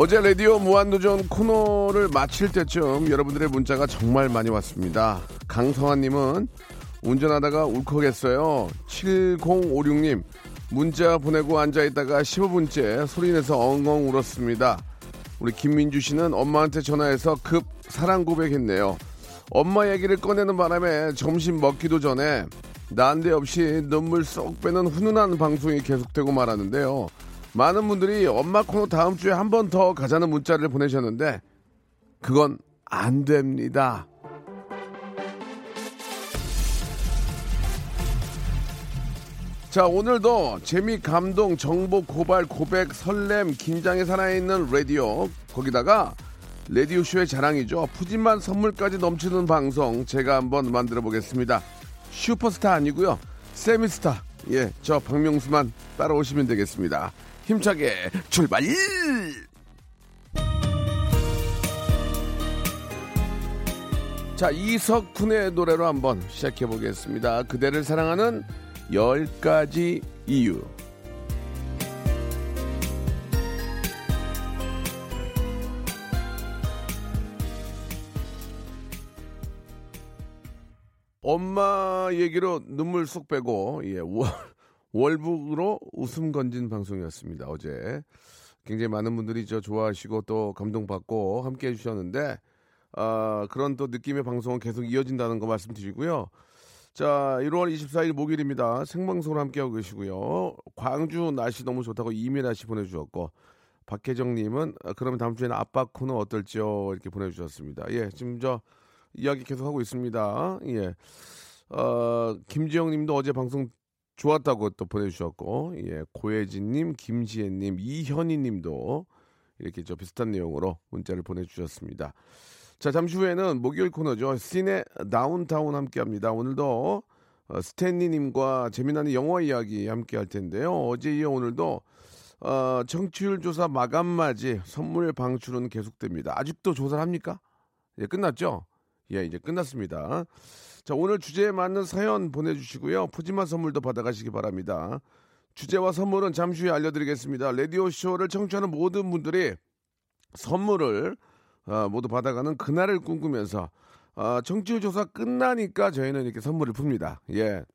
어제 라디오 무한도전 코너를 마칠 때쯤 여러분들의 문자가 정말 많이 왔습니다 강성환님은 운전하다가 울컥했어요 7056님 문자 보내고 앉아있다가 15분째 소리내서 엉엉 울었습니다 우리 김민주 씨는 엄마한테 전화해서 급 사랑 고백했네요. 엄마 얘기를 꺼내는 바람에 점심 먹기도 전에 난데없이 눈물 쏙 빼는 훈훈한 방송이 계속되고 말하는데요. 많은 분들이 엄마 코너 다음 주에 한 번 더 가자는 문자를 보내셨는데 그건 안 됩니다. 자, 오늘도 재미, 감동, 정보, 고발, 고백, 설렘, 긴장이 살아있는 라디오. 거기다가 라디오 쇼의 자랑이죠. 푸짐한 선물까지 넘치는 방송 제가 한번 만들어 보겠습니다. 슈퍼스타 아니고요. 세미스타. 예, 저 박명수만 따라오시면 되겠습니다. 힘차게 출발! 자, 이석훈의 노래로 한번 시작해 보겠습니다. 그대를 사랑하는 열 가지 이유. 엄마 얘기로 눈물 쏙 빼고 예, 월, 월북으로 웃음 건진 방송이었습니다. 어제 굉장히 많은 분들이 저 좋아하시고 또 감동받고 함께 해주셨는데 아, 그런 또 느낌의 방송은 계속 이어진다는 거 말씀드리고요. 자, 1월 24일 목요일입니다. 생방송으로 함께하고 계시고요. 광주 날씨 너무 좋다고 이미라 씨 보내주셨고, 박혜정님은 아, 그러면 다음 주에는 아빠 코너 어떨지요? 이렇게 보내주셨습니다. 예, 지금 저 이야기 계속 하고 있습니다. 예. 어, 김지영 님도 어제 방송 좋았다고 또 보내주셨고, 예, 고혜진님, 김지혜님, 이현희 님도 이렇게 저 비슷한 내용으로 문자를 보내주셨습니다. 자, 잠시 후에는 목요일 코너죠. 시네 다운타운 함께 합니다. 오늘도 어, 스탠리님과 재미나는 영화 이야기 함께 할 텐데요. 어제 이어 오늘도 어, 청취율 조사 마감 맞이 선물 방출은 계속됩니다. 아직도 조사를 합니까? 예, 끝났죠? 예, 이제 끝났습니다. 자, 오늘 주제에 맞는 사연 보내주시고요. 푸짐한 선물도 받아가시기 바랍니다. 주제와 선물은 잠시 후에 알려드리겠습니다. 라디오쇼를 청취하는 모든 분들이 선물을 어, 모두 받아가는 그날을 꿈꾸면서 어, 청취율 조사 끝나니까 저희는 이렇게 선물을 풉니다. 예.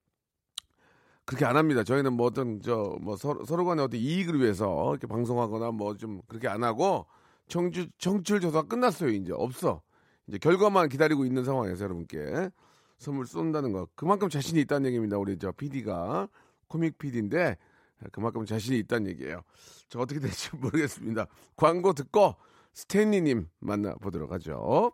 그렇게 안 합니다. 저희는 뭐 어떤 저 뭐 서로, 서로 간에 어떤 이익을 위해서 이렇게 방송하거나 뭐 좀 그렇게 안 하고 청취 청취율 조사 끝났어요. 이제 없어. 이제 결과만 기다리고 있는 상황에서 여러분께 선물 쏜다는 거 그만큼 자신이 있다는 얘기입니다. 우리 저 PD가 코믹 PD인데 그만큼 자신이 있다는 얘기예요. 저 어떻게 될지 모르겠습니다. 광고 듣고 스탠리님 만나보도록 하죠.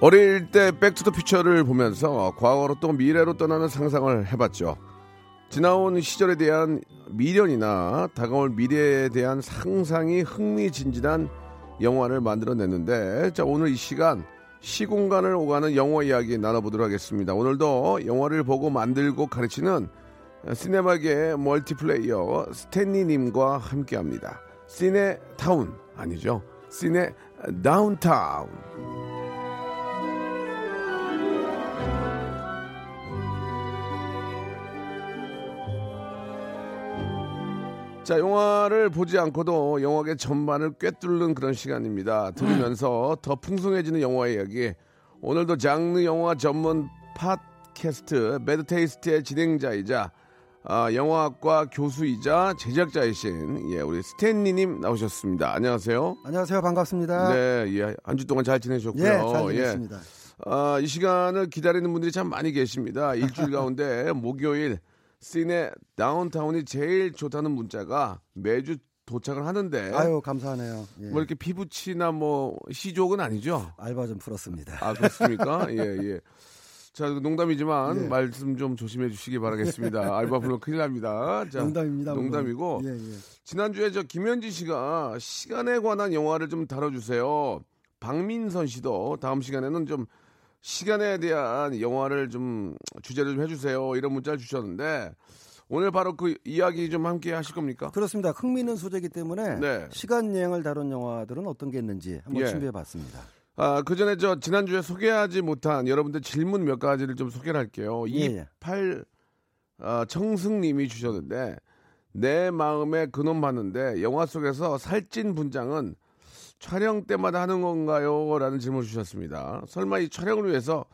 어릴 때 백투더퓨처를 보면서 과거로 또 미래로 떠나는 상상을 해봤죠. 지나온 시절에 대한 미련이나 다가올 미래에 대한 상상이 흥미진진한 영화를 만들어냈는데 자 오늘 이 시간 시공간을 오가는 영화 이야기 나눠보도록 하겠습니다. 오늘도 영화를 보고 만들고 가르치는 시네마계 멀티플레이어 스탠리님과 함께합니다. 씨네타운 아니죠? 시네 다운타운. 자, 영화를 보지 않고도 영화계 전반을 꿰뚫는 그런 시간입니다. 들으면서 더 풍성해지는 영화 이야기. 오늘도 장르 영화 전문 팟캐스트 매드테이스트의 진행자이자 아, 영화학과 교수이자 제작자이신 예, 우리 스탠리님 나오셨습니다. 안녕하세요. 안녕하세요. 반갑습니다. 네, 예, 한 주 동안 잘 지내셨고요. 예, 잘 지냈습니다. 예. 아, 이 시간을 기다리는 분들이 참 많이 계십니다. 일주일 가운데 목요일 시내 다운타운이 제일 좋다는 문자가 매주 도착을 하는데 아유, 감사하네요. 예. 뭐 이렇게 피부치나 뭐 시족은 아니죠? 알바 좀 풀었습니다. 아 그렇습니까? 예 예. 자 농담이지만 예. 말씀 좀 조심해 주시기 바라겠습니다. 알바 불면 큰일 납니다. 자, 농담입니다. 농담이고 예, 예. 지난주에 저 김현지 씨가 시간에 관한 영화를 좀 다뤄주세요. 박민선 씨도 다음 시간에는 좀 시간에 대한 영화를 좀 주제를 좀 해주세요. 이런 문자를 주셨는데 오늘 바로 그 이야기 좀 함께 하실 겁니까? 그렇습니다. 흥미있는 소재이기 때문에 네. 시간 여행을 다룬 영화들은 어떤 게 있는지 한번 예. 준비해 봤습니다. 아, 그 전에 저 지난주에 소개하지 못한 여러분들 질문 몇 가지를 좀 소개를 할게요. 예, 예. 28 아, 청승님이 주셨는데 내 마음에 그놈 봤는데 영화 속에서 살찐 분장은 촬영 때마다 하는 건가요? 라는 질문을 주셨습니다. 설마 이 촬영을 위해서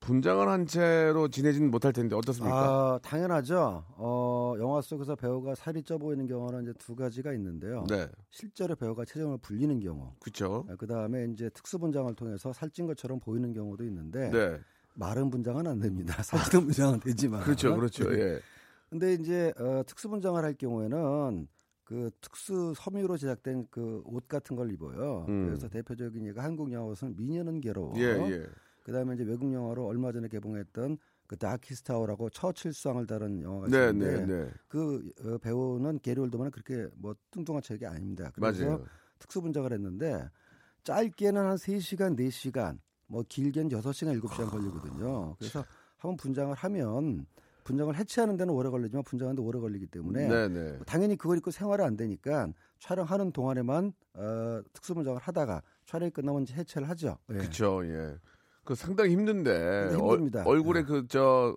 분장을 한 채로 지내지는 못할 텐데 어떻습니까? 아, 당연하죠. 어, 영화 속에서 배우가 살이 쪄 보이는 경우는 이제 두 가지가 있는데요. 네, 실제로 배우가 체중을 불리는 경우, 그렇죠. 그 다음에 이제 특수 분장을 통해서 살찐 것처럼 보이는 경우도 있는데 네, 마른 분장은 안 됩니다. 살찐 분장은 되지만 그렇죠, 그렇죠. 네. 예, 근데 이제 어, 특수 분장을 할 경우에는 그 특수 섬유로 제작된 그 옷 같은 걸 입어요. 음. 그래서 대표적인 예가 한국 영화 옷은 미녀는 괴로워. 예, 예. 그다음에 이제 외국 영화로 얼마 전에 개봉했던 그 다키스타워라고 처칠 수상을 다룬 영화가 네, 있는데 네, 네. 그 어, 배우는 게리 올드만은 그렇게 뭐 뚱뚱한 체격이 아닙니다. 그래서 맞아요. 특수 분장을 했는데 짧게는 한 3시간, 4시간, 뭐 길게는 6시간, 7시간 걸리거든요. 그래서 한번 분장을 하면 분장을 해체하는 데는 오래 걸리지만 분장하는 데 오래 걸리기 때문에 네, 네. 당연히 그걸 입고 생활이 안 되니까 촬영하는 동안에만 어, 특수 분장을 하다가 촬영이 끝나면 이제 해체를 하죠. 예. 그렇죠. 예. 그 상당히 힘든데 네, 힘듭니다. 얼, 굴에 네. 그저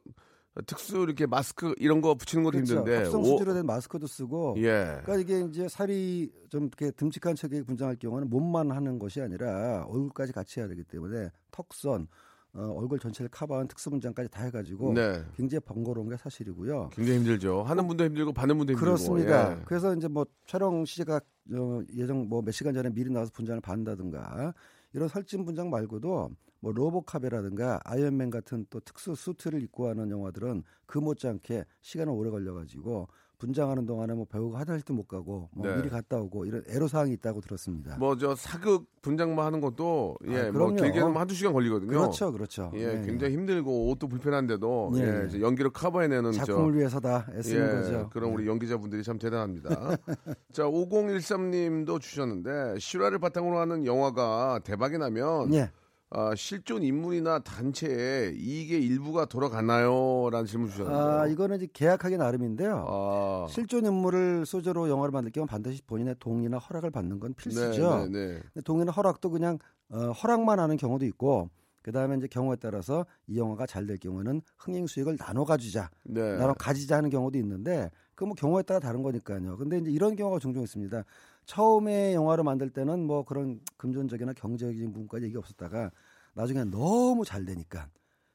특수 이렇게 마스크 이런 거 붙이는 것도 그렇죠. 힘든데 합성 수지로 된 마스크도 쓰고 예. 그러니까 이게 이제 살이 좀 이렇게 듬직한 체격이 분장할 경우는 몸만 하는 것이 아니라 얼굴까지 같이 해야 되기 때문에 턱선, 어, 얼굴 전체를 커버한 특수 분장까지 다 해가지고 네. 굉장히 번거로운 게 사실이고요. 굉장히 힘들죠. 하는 분도 힘들고 받는 분도 힘들고. 그렇습니다. 예. 그래서 이제 뭐 촬영 시작 어, 예정 뭐 몇 시간 전에 미리 나와서 분장을 받는다든가 이런 살찐 분장 말고도 뭐 로보캅이라든가 아이언맨 같은 또 특수 슈트를 입고 하는 영화들은 그 못지않게 시간을 오래 걸려가지고 분장하는 동안에 뭐 배우가 화장실도 못 가고 뭐 네. 미리 갔다 오고 이런 애로 사항이 있다고 들었습니다. 뭐 저 사극 분장만 하는 것도 예, 아, 뭐 그럼요. 길게는 뭐 한두 시간 걸리거든요. 그렇죠, 그렇죠. 예, 네. 굉장히 힘들고 옷도 불편한데도 예, 예, 연기를 커버해내는 작품을 저 위해서 다 애쓰는 예, 거죠. 그런 우리 연기자분들이 참 대단합니다. 자, 5013님도 주셨는데 실화를 바탕으로 하는 영화가 대박이 나면 예. 아, 실존 인물이나 단체에 이익의 일부가 돌아가나요? 라는 질문 주셨는데. 아 이거는 이제 계약하기 나름인데요. 아, 실존 인물을 소재로 영화를 만들 경우 반드시 본인의 동의나 허락을 받는 건 필수죠. 네, 네, 네. 동의나 허락도 그냥 어, 허락만 하는 경우도 있고 그다음에 이제 경우에 따라서 이 영화가 잘 될 경우는 흥행 수익을 나눠 가지자 네. 나눠 가지자 하는 경우도 있는데 그 뭐 경우에 따라 다른 거니까요. 근데 이제 이런 경우가 종종 있습니다. 처음에 영화를 만들 때는 뭐 그런 금전적이나 경제적인 부분까지 얘기 없었다가 나중에 너무 잘 되니까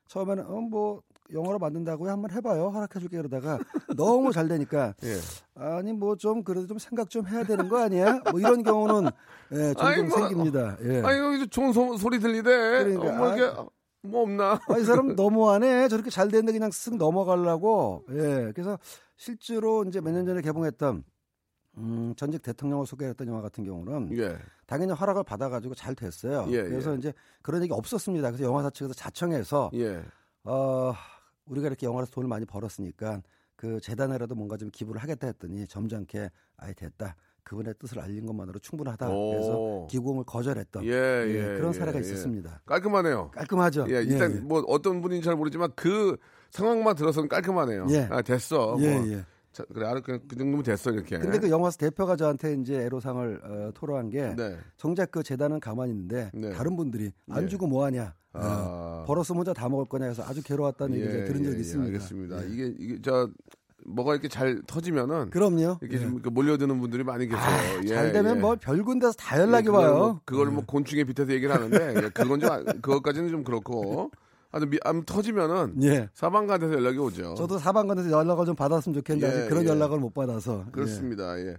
처음에는 어 뭐 영화로 만든다고 한번 해봐요 허락해줄게 그러다가 너무 잘 되니까 예. 아니 뭐 좀 그래도 좀 생각 좀 해야 되는 거 아니야? 뭐 이런 경우는 예, 종종 아이고, 생깁니다. 예. 아니, 여기서 좋은 소, 소리 들리대. 그러니까, 어, 뭐 이렇게, 뭐 없나? 아, 이 사람 너무하네. 저렇게 잘 되는데 그냥 쓱 넘어가려고. 예. 그래서 실제로 이제 몇 년 전에 개봉했던 음, 전직 대통령을 소개했던 영화 같은 경우는 예. 당연히 허락을 받아가지고 잘 됐어요. 예, 그래서 예. 이제 그런 얘기 없었습니다. 그래서 영화사 측에서 자청해서 예. 어, 우리가 이렇게 영화에서 돈을 많이 벌었으니까 그 재단에라도 뭔가 좀 기부를 하겠다 했더니 점잖게 아예 됐다. 그분의 뜻을 알린 것만으로 충분하다. 오. 그래서 기부금을 거절했던 예, 예, 그런 예, 사례가 예. 있었습니다. 깔끔하네요. 깔끔하죠. 예, 일단 예, 예. 뭐 어떤 분인지 잘 모르지만 그 상황만 들어서는 깔끔하네요. 예. 아, 됐어. 예, 뭐. 예. 자, 그래, 알아, 그, 그 정도면 됐어, 이렇게. 근데 그 영화사 대표가 저한테 이제 애로상을 어, 토로한 게 네. 정작 그 재단은 가만히 있는데 네. 다른 분들이 안 예. 주고 뭐 하냐. 어, 아. 벌어서 혼자 다 먹을 거냐 해서 아주 괴로웠다는 얘기 를 들은 적이 예, 있습니다. 알겠습니다. 예. 이게, 이게, 저, 뭐가 이렇게 잘 터지면은. 그럼요. 이렇게 예. 좀그 몰려드는 분들이 많이 계세요. 예, 잘 되면 예. 뭐 별 군데서 다 연락이 예, 와요. 뭐, 그걸 뭐 곤충에 빗대서 얘기를 하는데, 예, 그건 좀, 아- 그것까지는 좀 그렇고. 아주 미, 암 터지면은 예. 사방간에서 연락이 오죠. 저도 사방간에서 연락을 좀 받았으면 좋겠는데 예, 아직 그런 예. 연락을 못 받아서. 그렇습니다. 예.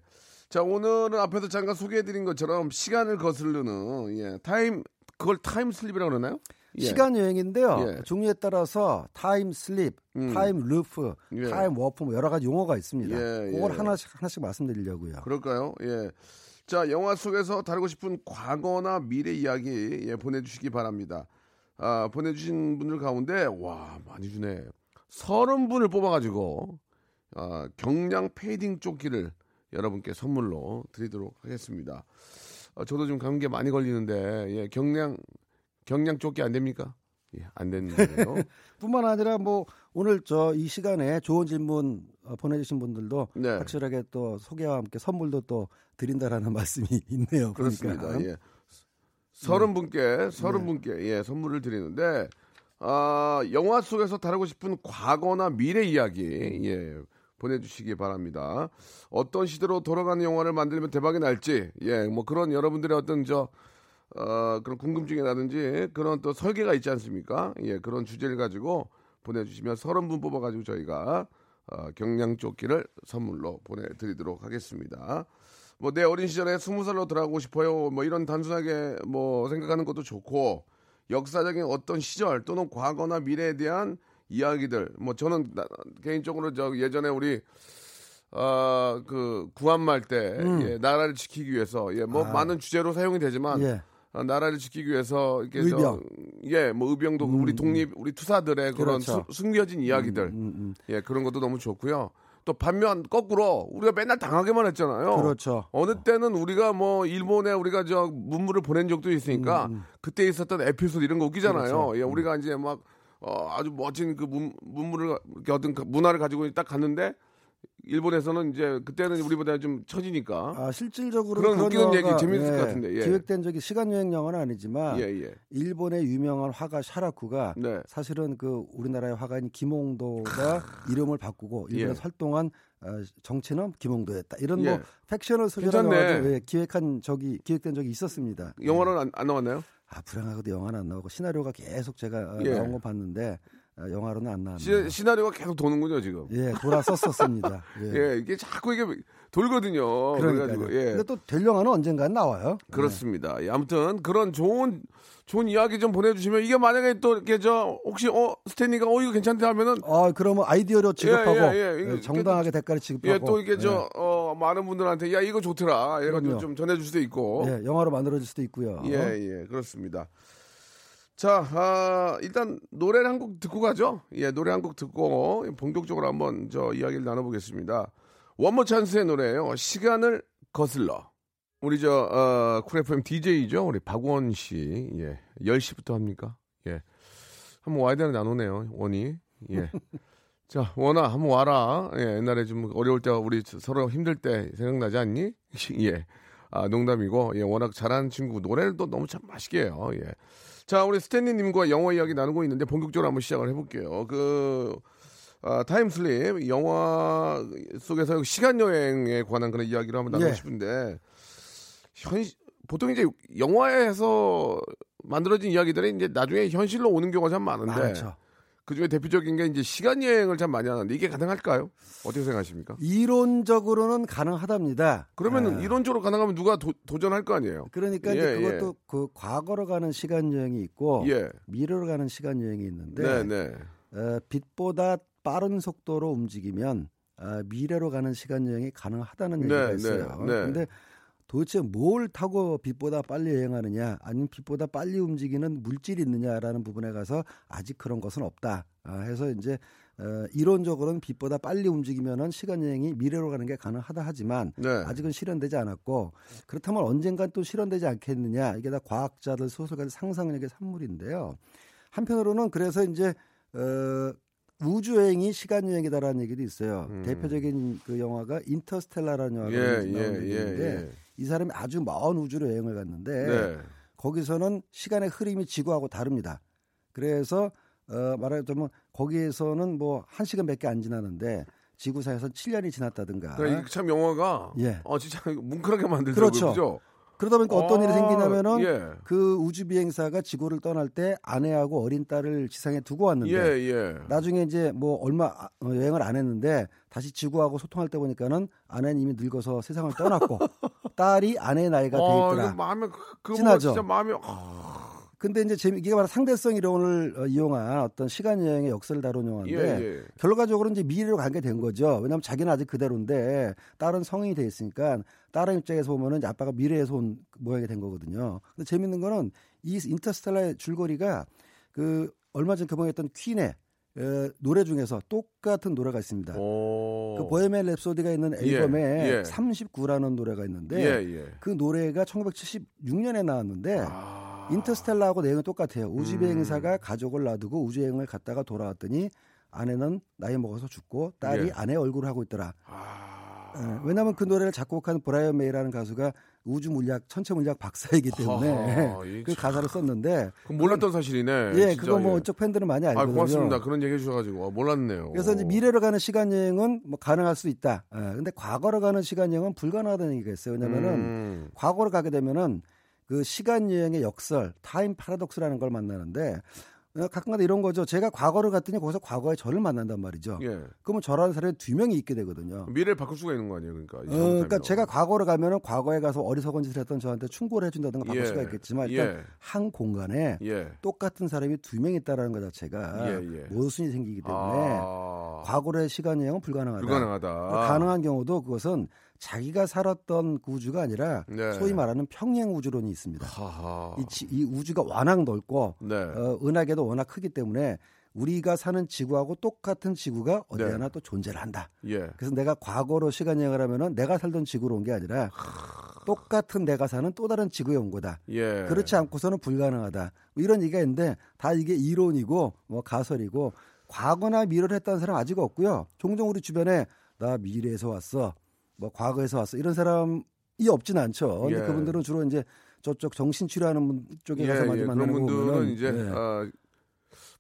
자 오늘은 앞에서 잠깐 소개해드린 것처럼 시간을 거스르는 예, time 그걸 time slip이라고 그러나요? 예. 예. 시간 여행인데요. 예. 종류에 따라서 time slip, 음. time loop, 예. time warp 뭐 여러 가지 용어가 있습니다. 예, 그걸 예. 하나씩 하나씩 말씀드리려고요. 그럴까요? 예. 자, 영화 속에서 다루고 싶은 과거나 미래 이야기 예, 보내주시기 바랍니다. 아, 보내주신 분들 가운데 와 많이 주네. 서른 분을 뽑아가지고 아, 경량 패딩 조끼를 여러분께 선물로 드리도록 하겠습니다. 어, 저도 좀 감기에 많이 걸리는데 예, 경량 경량 조끼 안 됩니까? 예, 안 되는데요. 뿐만 아니라 뭐 오늘 저 이 시간에 좋은 질문 어, 보내주신 분들도 네. 확실하게 또 소개와 함께 선물도 또 드린다라는 말씀이 있네요. 그렇습니다. 보니까. 예. 서른 분께 서른 분께 예 선물을 드리는데 아 영화 속에서 다루고 싶은 과거나 미래 이야기 예 보내주시기 바랍니다. 어떤 시대로 돌아가는 영화를 만들면 대박이 날지 예뭐 그런 여러분들의 어떤 저 어, 그런 궁금증이라든지 그런 또 설계가 있지 않습니까? 예 그런 주제를 가지고 보내주시면 서른 분 뽑아가지고 저희가 어, 경량 조끼를 선물로 보내드리도록 하겠습니다. 뭐 내 어린 시절에 스무 살로 돌아가고 싶어요. 뭐 이런 단순하게 뭐 생각하는 것도 좋고 역사적인 어떤 시절 또는 과거나 미래에 대한 이야기들. 뭐 저는 나- 개인적으로 저 예전에 우리 아그 구한말 때 예, 나라를 지키기 위해서 예뭐 많은 주제로 사용이 되지만 예. 아, 나라를 지키기 위해서 이렇게 의병. 예, 뭐 의병도 우리 독립 우리 투사들의 그런 그렇죠. 수- 숨겨진 이야기들. 예, 그런 것도 너무 좋고요. 또 반면 거꾸로 우리가 맨날 당하게만 했잖아요. 그렇죠. 어느 때는 우리가 뭐 일본에 우리가 저 문물을 보낸 적도 있으니까 그때 있었던 에피소드 이런 거 웃기잖아요. 음, 그렇죠. 예, 우리가 이제 막 어, 아주 멋진 그 문, 문물을 어떤 그 문화를 가지고 딱 갔는데 일본에서는 이제 그때는 우리보다 좀 처지니까 아 실질적으로 그런 웃기는 얘기 재밌을 것 같은데, 예. 기획된 적이 시간 여행 영화는 아니지만 예, 예. 일본의 유명한 화가 샤라쿠가 네. 사실은 그 우리나라의 화가인 김홍도가 이름을 바꾸고 일본에서 예. 활동한 어, 정체는 김홍도였다. 이런 예. 뭐 팩션을 소개하는 괜찮네. 영화를 예, 기획한 적이 기획된 적이 있었습니다. 영화는 안, 안 나왔나요? 아 불행하게도 영화는 안 나오고 시나리오가 계속 제가 어, 예. 나온 거 봤는데 어, 영화로는 안 시, 나왔네요. 시 나리오가 계속 도는군요, 지금. 예, 돌았었었습니다. 예. 예, 이게 자꾸 이게 돌거든요. 그래가지고, 예. 근데 또 될 영화는 언젠간 나와요. 그렇습니다. 예, 아무튼 그런 좋은 좋은 이야기 좀 보내주시면 이게 만약에 또 이렇게 저 혹시 어 스탠리가 어 이거 괜찮다 하면은 아, 그러면 아이디어로 취급하고 예, 예, 예. 예, 정당하게 대가를 취급하고 예 또 이게 예. 저 어, 많은 분들한테 야 이거 좋더라 이래가지고. 좀 전해줄 수도 있고 예, 영화로 만들어질 수도 있고요. 예, 예, 그렇습니다. 자, 아, 일단 노래를 한 곡 듣고 가죠. 예, 노래 한 곡 듣고 본격적으로 한번 저 이야기를 나눠보겠습니다. 원모어찬스의 노래예요. 시간을 거슬러. 우리 저 어, Cool FM DJ죠. 우리 박원 씨. 예. 10시부터 합니까? 예. 한번 와야 되는 안 오네요. 원이. 예. 자, 원아 한번 와라. 예, 옛날에 좀 어려울 때 우리 서로 힘들 때 생각나지 않니? 예. 아, 농담이고, 예, 워낙 잘하는 친구, 노래를 또 너무 참 맛있게 해요, 예. 자, 우리 스탠리님과 영화 이야기 나누고 있는데, 본격적으로 한번 시작을 해볼게요. 그, 아, time slip, 영화 속에서 시간 여행에 관한 그런 이야기를 한번 나누고 예. 싶은데, 현, 보통 이제 영화에서 만들어진 이야기들이 이제 나중에 현실로 오는 경우가 참 많은데, 많죠. 그 중에 대표적인 게 이제 시간 여행을 참 많이 하는데, 이게 가능할까요? 어떻게 생각하십니까? 이론적으로는 가능하답니다. 그러면은 아, 이론적으로 가능하면 누가 도, 도전할 거 아니에요? 그러니까 예, 이제 예. 그것도 그 과거로 가는 시간 여행이 있고 예. 미래로 가는 시간 여행이 있는데 네, 네. 어, 빛보다 빠른 속도로 움직이면 어, 미래로 가는 시간 여행이 가능하다는 네, 얘기가 네, 있어요. 네. 근데 도대체 뭘 타고 빛보다 빨리 여행하느냐, 아니면 빛보다 빨리 움직이는 물질이 있느냐라는 부분에 가서 아직 그런 것은 없다. 아, 해서 이제 어, 이론적으로는 빛보다 빨리 움직이면은 시간 여행이 미래로 가는 게 가능하다 하지만 네. 아직은 실현되지 않았고 그렇다면 언젠간 또 실현되지 않겠느냐 이게 다 과학자들 소설가들 상상력의 산물인데요. 한편으로는 그래서 이제 어, 우주 여행이 시간 여행이다라는 얘기도 있어요. 대표적인 그 영화가 인터스텔라라는 영화가 음. 예, 나온 예, 적인데 예, 이 사람이 아주 먼 우주로 여행을 갔는데 네. 거기서는 시간의 흐름이 지구하고 다릅니다. 그래서 어, 말하자면 거기에서는 뭐 한 시간밖에 안 지나는데 지구상에서 7년이 지났다든가. 그러니까 참 영화가 예. 어 진짜 뭉클하게 만들더라고요. 그렇죠. 그죠? 그러다 보니까 어떤 일이 아, 생기냐면은 예. 그 우주 비행사가 지구를 떠날 때 아내하고 어린 딸을 지상에 두고 왔는데 예, 예. 나중에 이제 뭐 얼마 아- 어, 여행을 안 했는데 다시 지구하고 소통할 때 보니까는 아내는 이미 늙어서 세상을 떠났고 딸이 아내의 나이가 돼 아, 있더라. 마음에 그 진하죠? 진짜 마음이 아, 근데 이제 재미 이게 바로 상대성 이론을 어, 이용한 어떤 시간 여행의 역사를 다룬 영화인데 예, 예. 결과적으로 이제 미래로 가게 된 거죠. 왜냐하면 자기는 아직 그대로인데 딸은 성인이 돼 있으니까 딸의 입장에서 보면은 이제 아빠가 미래에서 온 모양이 된 거거든요. 근데 재밌는 거는 이 인터스텔라의 줄거리가 그 얼마 전 개봉했던 퀸의 에, 노래 중에서 똑같은 노래가 있습니다. 오. 그 보헤미안 랩소디가 있는 예, 앨범에 예. 39라는 노래가 있는데 예, 예. 그 노래가 1976년에 나왔는데 아. 인터스텔라하고 내용이 똑같아요. 우주 음. 비행사가 가족을 놔두고 우주 여행을 갔다가 돌아왔더니 아내는 나이 먹어서 죽고 딸이 예. 아내 얼굴을 하고 있더라. 아. 예, 왜냐하면 그 노래를 작곡한 브라이언 메이라는 가수가 우주 물리학 천체 물리학 박사이기 때문에 하하, 이 그 참. 가사를 썼는데 그럼 몰랐던 사실이네. 예 진짜, 그거 뭐 예. 이쪽 팬들은 많이 아, 알거든요. 고맙습니다. 그런 얘기 해 주셔가지고 아, 몰랐네요. 그래서 이제 미래로 가는 시간 여행은 뭐 가능할 수 있다. 예, 근데 과거로 가는 시간 여행은 불가능하다는 얘기가 있어요. 왜냐면은 음. 과거로 가게 되면은 그 시간 여행의 역설, time paradox라는 걸 만나는데 어, 가끔가다 이런 거죠. 제가 과거를 갔더니 거기서 과거의 저를 만난단 말이죠. 예. 그러면 저라는 사람이 두 명이 있게 되거든요. 미래를 바꿀 수가 있는 거 아니에요, 그러니까. 이 어, 그러니까. 제가 과거로 가면은 과거에 가서 어리석은 짓을 했던 저한테 충고를 해준다든가 바꿀 예. 수가 있겠지만 일단 예. 한 공간에 예. 똑같은 사람이 두 명 있다라는 것 자체가 예, 예. 모순이 생기기 때문에 아. 과거로의 시간 여행은 불가능하다. 불가능하다. 가능한 경우도 그것은 자기가 살았던 그 우주가 아니라 네. 소위 말하는 평행 우주론이 있습니다. 이, 지- 이 우주가 워낙 넓고 네. 어, 은하계도 워낙 크기 때문에 우리가 사는 지구하고 똑같은 지구가 어디 네. 하나 또 존재를 한다. 예. 그래서 내가 과거로 시간 여행을 하면은 내가 살던 지구로 온 게 아니라 똑같은 내가 사는 또 다른 지구에 온 거다. 예. 그렇지 않고서는 불가능하다. 뭐 이런 얘기가 있는데 다 이게 이론이고 뭐 가설이고 과거나 미래를 했다는 사람 아직 없고요. 종종 우리 주변에 나 미래에서 왔어. 뭐 과거에서 왔어. 이런 사람이 없진 않죠. 근데 예. 그분들은 주로 이제 저쪽 정신 치료하는 분 쪽에 예, 가서 많이 예. 만나는 거 분들은 보면 이제 예. 아,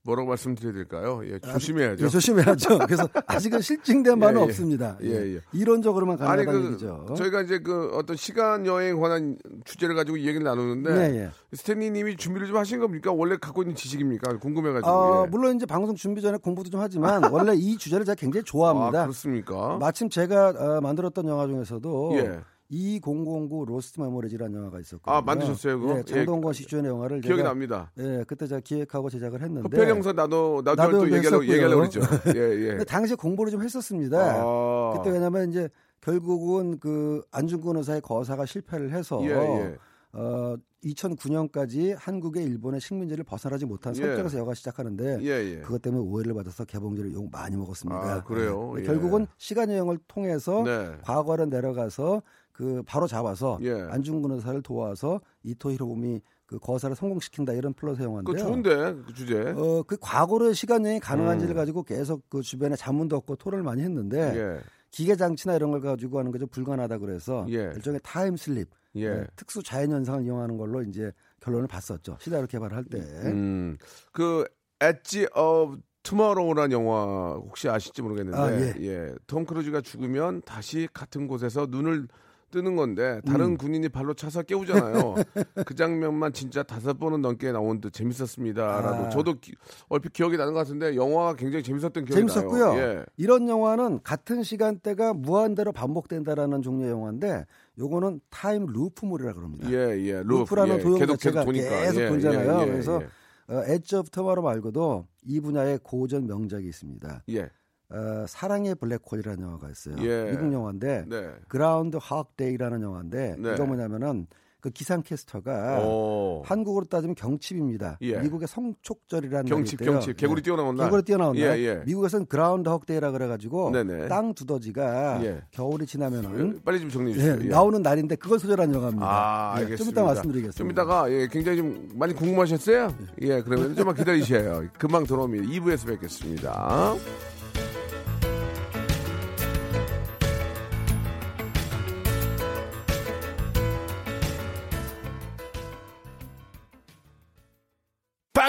뭐라고 말씀드려야 될까요? 예, 조심해야죠. 예, 조심해야죠. 그래서 아직은 실증된 바는 예, 예. 없습니다. 예, 예. 이론적으로만 아니 가능하다는 그 얘기죠. 저희가 이제 그 어떤 시간 여행 관한 주제를 가지고 이 얘기를 나누는데 네, 예. 스탠리님이 준비를 좀 하신 겁니까? 원래 갖고 있는 지식입니까? 궁금해가지고. 어, 예. 물론 이제 방송 준비 전에 공부도 좀 하지만 원래 이 주제를 제가 굉장히 아, 좋아합니다. 그렇습니까? 마침 제가 어, 만들었던 영화 중에서도 예. 2009 Lost Memories라는 영화가 있었거든요. 아, 만드셨어요, 그거? 예, 장동건 씨 주연의 영화를 기억이 제가 납니다. 예, 그때 제가 기획하고 제작을 했는데 흡혈 형사 나도열 나도, 나도 또 얘기하려고. 얘기하려고 그랬죠. 예, 예. 당시에 공부를 좀 했었습니다. 아. 그때 왜냐면 이제 결국은 그 안중근 의사의 거사가 실패를 해서 예, 예. 어 2009년까지 한국이 일본의 식민지를 벗어나지 못한 예. 설정에서 영화 시작하는데 예, 예. 그것 때문에 오해를 받아서 개봉지를 욕 많이 먹었습니다. 아, 그래요? 근데 예. 결국은 시간 여행을 통해서 네. 과거로 내려가서 그 바로 잡아서 예. 안중근 의사를 도와서 이토 히로부미 그 거사를 성공시킨다 이런 플롯의 영화인데요. 그거 좋은데 그 주제. 어, 그 과거로의 시간 여행이 가능한지를 음. 가지고 계속 그 주변에 자문도 얻고 토론을 많이 했는데 예. 기계 장치나 이런 걸 가지고 하는 게 좀 불가능하다 그래서 예. 일종의 time slip, 예. 어, 특수 자연 현상을 이용하는 걸로 이제 결론을 봤었죠. 시나리오 개발할 때. 음. 그 Edge of Tomorrow라는 영화 혹시 아실지 모르겠는데 아, 예. 톰 크루즈가 죽으면 다시 같은 곳에서 눈을 뜨는 건데 다른 음. 군인이 발로 차서 깨우잖아요. 그 장면만 진짜 다섯 번은 넘게 나온 듯 재밌었습니다라도 아. 저도 기- 얼핏 기억이 나는 것 같은데 영화가 굉장히 재밌었던 기억이 재밌었고요. 나요. 예. 이런 영화는 같은 시간대가 무한대로 반복된다라는 종류의 영화인데 요거는 time loop물이라 그럽니다. 예, 예. loop, loop라는 예. 도형 계속 자체가 계속 도니까. 계속 예, 돌잖아요. 예, 예, 그래서 예. 어, Edge of Tomorrow 말고도 이 분야의 고전 명작이 있습니다. 예. 어, 사랑의 블랙홀이라는 영화가 있어요. 예. 미국 영화인데 네. Groundhog Day라는 영화인데 네. 이거 뭐냐면은 그 기상캐스터가 오. 한국으로 따지면 경칩입니다. 예. 미국의 성촉절이라는 경칩, 날이 있대요. 경칩. 개구리 뛰어나온 날? 개구리 뛰어나온 날. 예, 예. 미국에서는 Groundhog Day라 그래가지고 네네. 땅 두더지가 예. 겨울이 지나면은 빨리 좀 정리해 예, 주세요. 예. 나오는 날인데 그걸 소재로 한 영화입니다. 아, 예, 알겠습니다. 좀 이따 말씀드리겠습니다. 좀 이따가 예, 굉장히 좀 많이 궁금하셨어요? 예, 그러면 좀만 기다리셔요. 금방 들어옵니다. 2부에서 뵙겠습니다.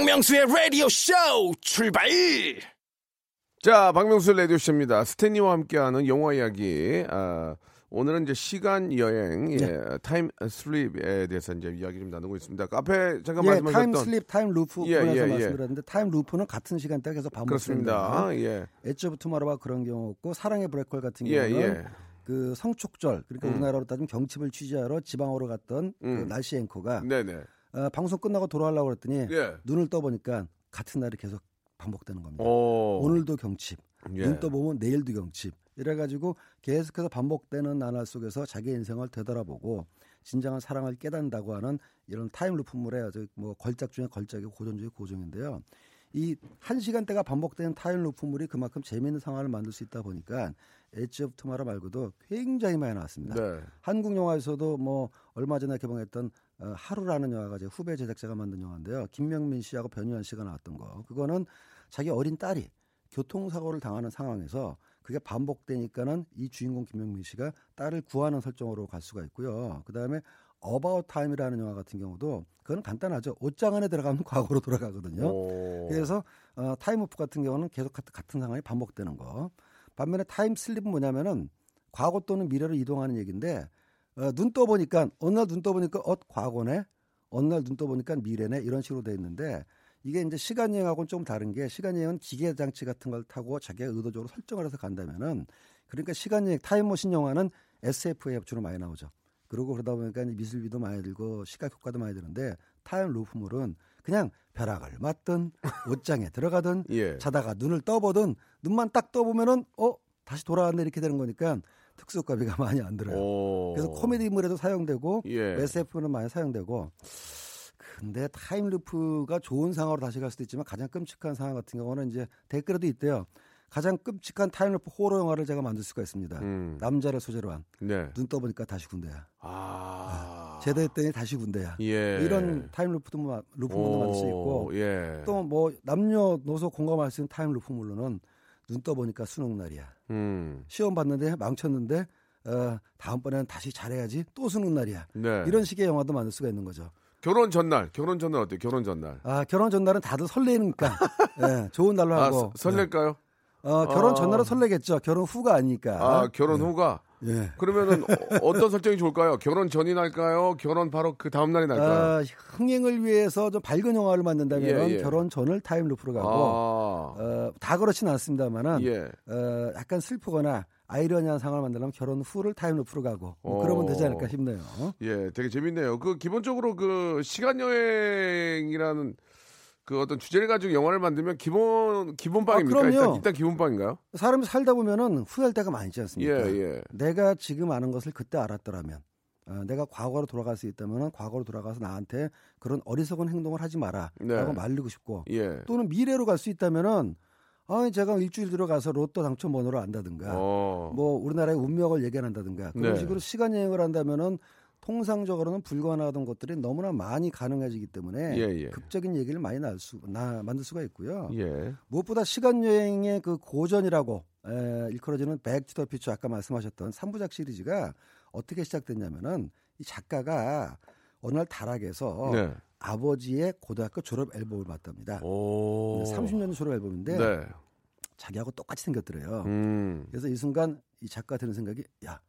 박명수의 라디오 쇼 출발! 자, 박명수 라디오 쇼입니다. 스탠리와 함께하는 영화 이야기. 아, 오늘은 이제 시간 여행, 예, time slip에 대해서 이제 이야기 좀 나누고 있습니다. 그 앞에 잠깐 예, 말씀하셨던 time slip, time loop 예, 부분에서 예, 예. 말씀드렸는데 time loop는 같은 시간대에 계속 반복됩니다. 그렇습니다. 예, Edge of Tomorrow와 그런 경우 있고 사랑의 블랙홀 같은 예, 경우는 예. 그 성촉절 그러니까 음. 우리나라로 따지면 경칩을 취재하러 지방으로 갔던 그 음. 날씨 앵커가 네네. 어, 방송 끝나고 돌아가려고 그랬더니 예. 눈을 떠보니까 같은 날이 계속 반복되는 겁니다. 오. 오늘도 경칩, 어. 예. 눈 떠보면 내일도 경칩. 이래가지고 계속해서 반복되는 나날 속에서 자기 인생을 되돌아보고 진정한 사랑을 깨닫는다고 하는 이런 time loop물의 아주 뭐 걸작 중에 걸작이고 고전 중에 고전인데요. 이 한 시간대가 반복되는 time loop물이 그만큼 재미있는 상황을 만들 수 있다 보니까 Edge of Tomorrow 말고도 굉장히 많이 나왔습니다. 네. 한국 영화에서도 뭐 얼마 전에 개봉했던 어, 하루라는 영화가 이제 후배 제작자가 만든 영화인데요. 김명민 씨하고 변요한 씨가 나왔던 거. 그거는 자기 어린 딸이 교통사고를 당하는 상황에서 그게 반복되니까는 이 주인공 김명민 씨가 딸을 구하는 설정으로 갈 수가 있고요. 그 다음에 About Time이라는 영화 같은 경우도 그건 간단하죠. 옷장 안에 들어가면 과거로 돌아가거든요. 오. 그래서 어, time loop 같은 경우는 계속 같- 같은 상황이 반복되는 거. 반면에 time slip은 뭐냐면은 과거 또는 미래로 이동하는 얘기인데 어, 눈 떠보니까 어느 날 눈 떠보니까 어 과거네 어느 날 눈 떠보니까 미래네 이런 식으로 돼 있는데 이게 이제 시간 여행하고는 좀 다른 게 시간 여행은 기계 장치 같은 걸 타고 자기가 의도적으로 설정을 해서 간다면은 그러니까 시간 여행 타임머신 영화는 SF에 주로 많이 나오죠. 그리고 그러다 보니까 미술비도 많이 들고 시각 효과도 많이 드는데 time loop물은 그냥 벼락을 맞든 옷장에 들어가든 예. 자다가 눈을 떠보든 눈만 딱 떠보면은 어 다시 돌아왔네 이렇게 되는 거니까 특수효과비가 많이 안 들어요. 오. 그래서 코미디물에도 사용되고 예. SF는 많이 사용되고 근데 time loop가 좋은 상황으로 다시 갈 수도 있지만 가장 끔찍한 상황 같은 경우는 이제 댓글에도 있대요. 가장 끔찍한 time loop 호러 영화를 제가 만들 수가 있습니다. 음. 남자를 소재로 한 네. 눈 떠보니까 다시 군대야. 아. 제대했더니 다시 군대야. 예. 이런 time loop도 마- loop물도 만들 수 있고 오, 예. 또뭐 남녀노소 공감할 수 있는 time loop물로는 눈 떠보니까 수능 날이야. 음. 시험 봤는데 망쳤는데 어, 다음번에는 다시 잘해야지 또 수능 날이야. 네. 이런 식의 영화도 만들 수가 있는 거죠. 결혼 전날, 결혼 전날 어때요? 결혼 전날. 아 결혼 전날은 다들 설레니까 예, 좋은 날로 아, 하고 서- 설렐까요? 어, 결혼 아. 전날은 설레겠죠. 결혼 후가 아니니까. 아, 결혼 후가. 예. 그러면은 어, 떤 설정이 좋을까요? 결혼 전이 날까요? 결혼 바로 그 다음 날이 날까요? 아, 흥행을 위해서 좀 밝은 영화를 만든다면 예, 예. 결혼 전을 time loop로 가고 아. 어, 다 그렇진 않습니다만은 예. 어, 약간 슬프거나 아이러니한 상황을 만들려면 결혼 후를 time loop로 가고 뭐 어. 그러면 되지 않을까 싶네요. 예, 되게 재밌네요. 그 기본적으로 그 시간 여행이라는 그 어떤 주제를 가지고 영화를 만들면 기본 기본빵입니까? 아. 일단, 일단 기본빵인가요? 사람이 살다 보면은 후회할 때가 많지 예, 않습니까? 예. 내가 지금 아는 것을 그때 알았더라면 어, 내가 과거로 돌아갈 수 있다면 과거로 돌아가서 나한테 그런 어리석은 행동을 하지 마라 네. 라고 말리고 싶고 예. 또는 미래로 갈 수 있다면은 아 제가 일주일 들어가서 로또 당첨 번호를 안다든가 어. 뭐 우리나라의 운명을 예견한다든가 그런 네. 식으로 시간 여행을 한다면은 통상적으로는 불가능하던 것들이 너무나 많이 가능해지기 때문에 예, 예. 극적인 얘기를 많이 날 수, 나, 만들 수가 있고요. 예. 무엇보다 시간 여행의 그 고전이라고 에, 일컬어지는 Back to the Future 아까 말씀하셨던 3부작 시리즈가 어떻게 시작됐냐면은 이 작가가 어느 날 다락에서 네. 아버지의 고등학교 졸업 앨범을 봤답니다. 오. 30년 졸업 앨범인데 네. 자기하고 똑같이 생겼더래요. 음. 그래서 이 순간 이 작가 드는 생각이 야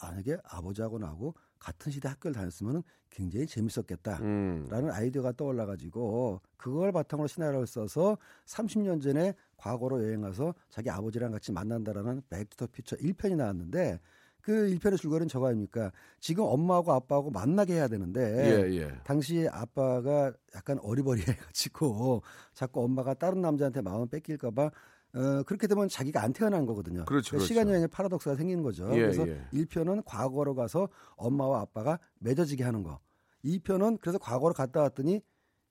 만약에 아버지하고 나하고 같은 시대 학교를 다녔으면 굉장히 재밌었겠다. 음. 라는 아이디어가 떠올라 가지고 그걸 바탕으로 시나리오를 써서 30년 전에 과거로 여행 가서 자기 아버지랑 같이 만난다라는 Back to the Future 1편이 나왔는데 그 1편의 줄거리는 저거 아닙니까? 지금 엄마하고 아빠하고 만나게 해야 되는데 예, 예. 당시 아빠가 약간 어리버리해가지고 자꾸 엄마가 다른 남자한테 마음 뺏길까봐 어, 그렇게 되면 자기가 안 태어난 거거든요. 그렇죠, 그러니까 그렇죠. 시간 여행의 파라독스가 생기는 거죠. 예, 그래서 예. 1편은 과거로 가서 엄마와 아빠가 맺어지게 하는 거. 2편은 그래서 과거로 갔다 왔더니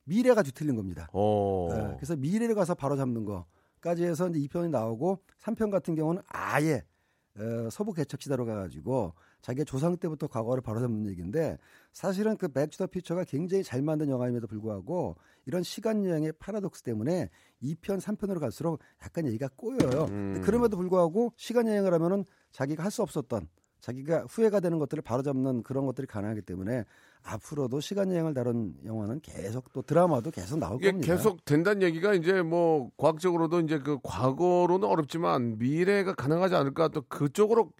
미래가 뒤틀린 겁니다. 오. 예, 그래서 미래를 가서 바로 잡는 거까지 해서 이제 2편이 나오고 3편 같은 경우는 아예 어, 서부 개척 시대로 가가지고 자기의 조상 때부터 과거를 바로 잡는 얘기인데 사실은 그 Back to the Future가 굉장히 잘 만든 영화임에도 불구하고 이런 시간 여행의 파라독스 때문에 2편, 3편으로 갈수록 약간 얘기가 꼬여요. 근데 그럼에도 불구하고 시간 여행을 하면은 자기가 할 수 없었던 자기가 후회가 되는 것들을 바로잡는 그런 것들이 가능하기 때문에 앞으로도 시간 여행을 다룬 영화는 계속 또 드라마도 계속 나올 이게 겁니다. 계속 된다는 얘기가 이제 뭐 과학적으로도 이제 그 과거로는 어렵지만 미래가 가능하지 않을까 또 그쪽으로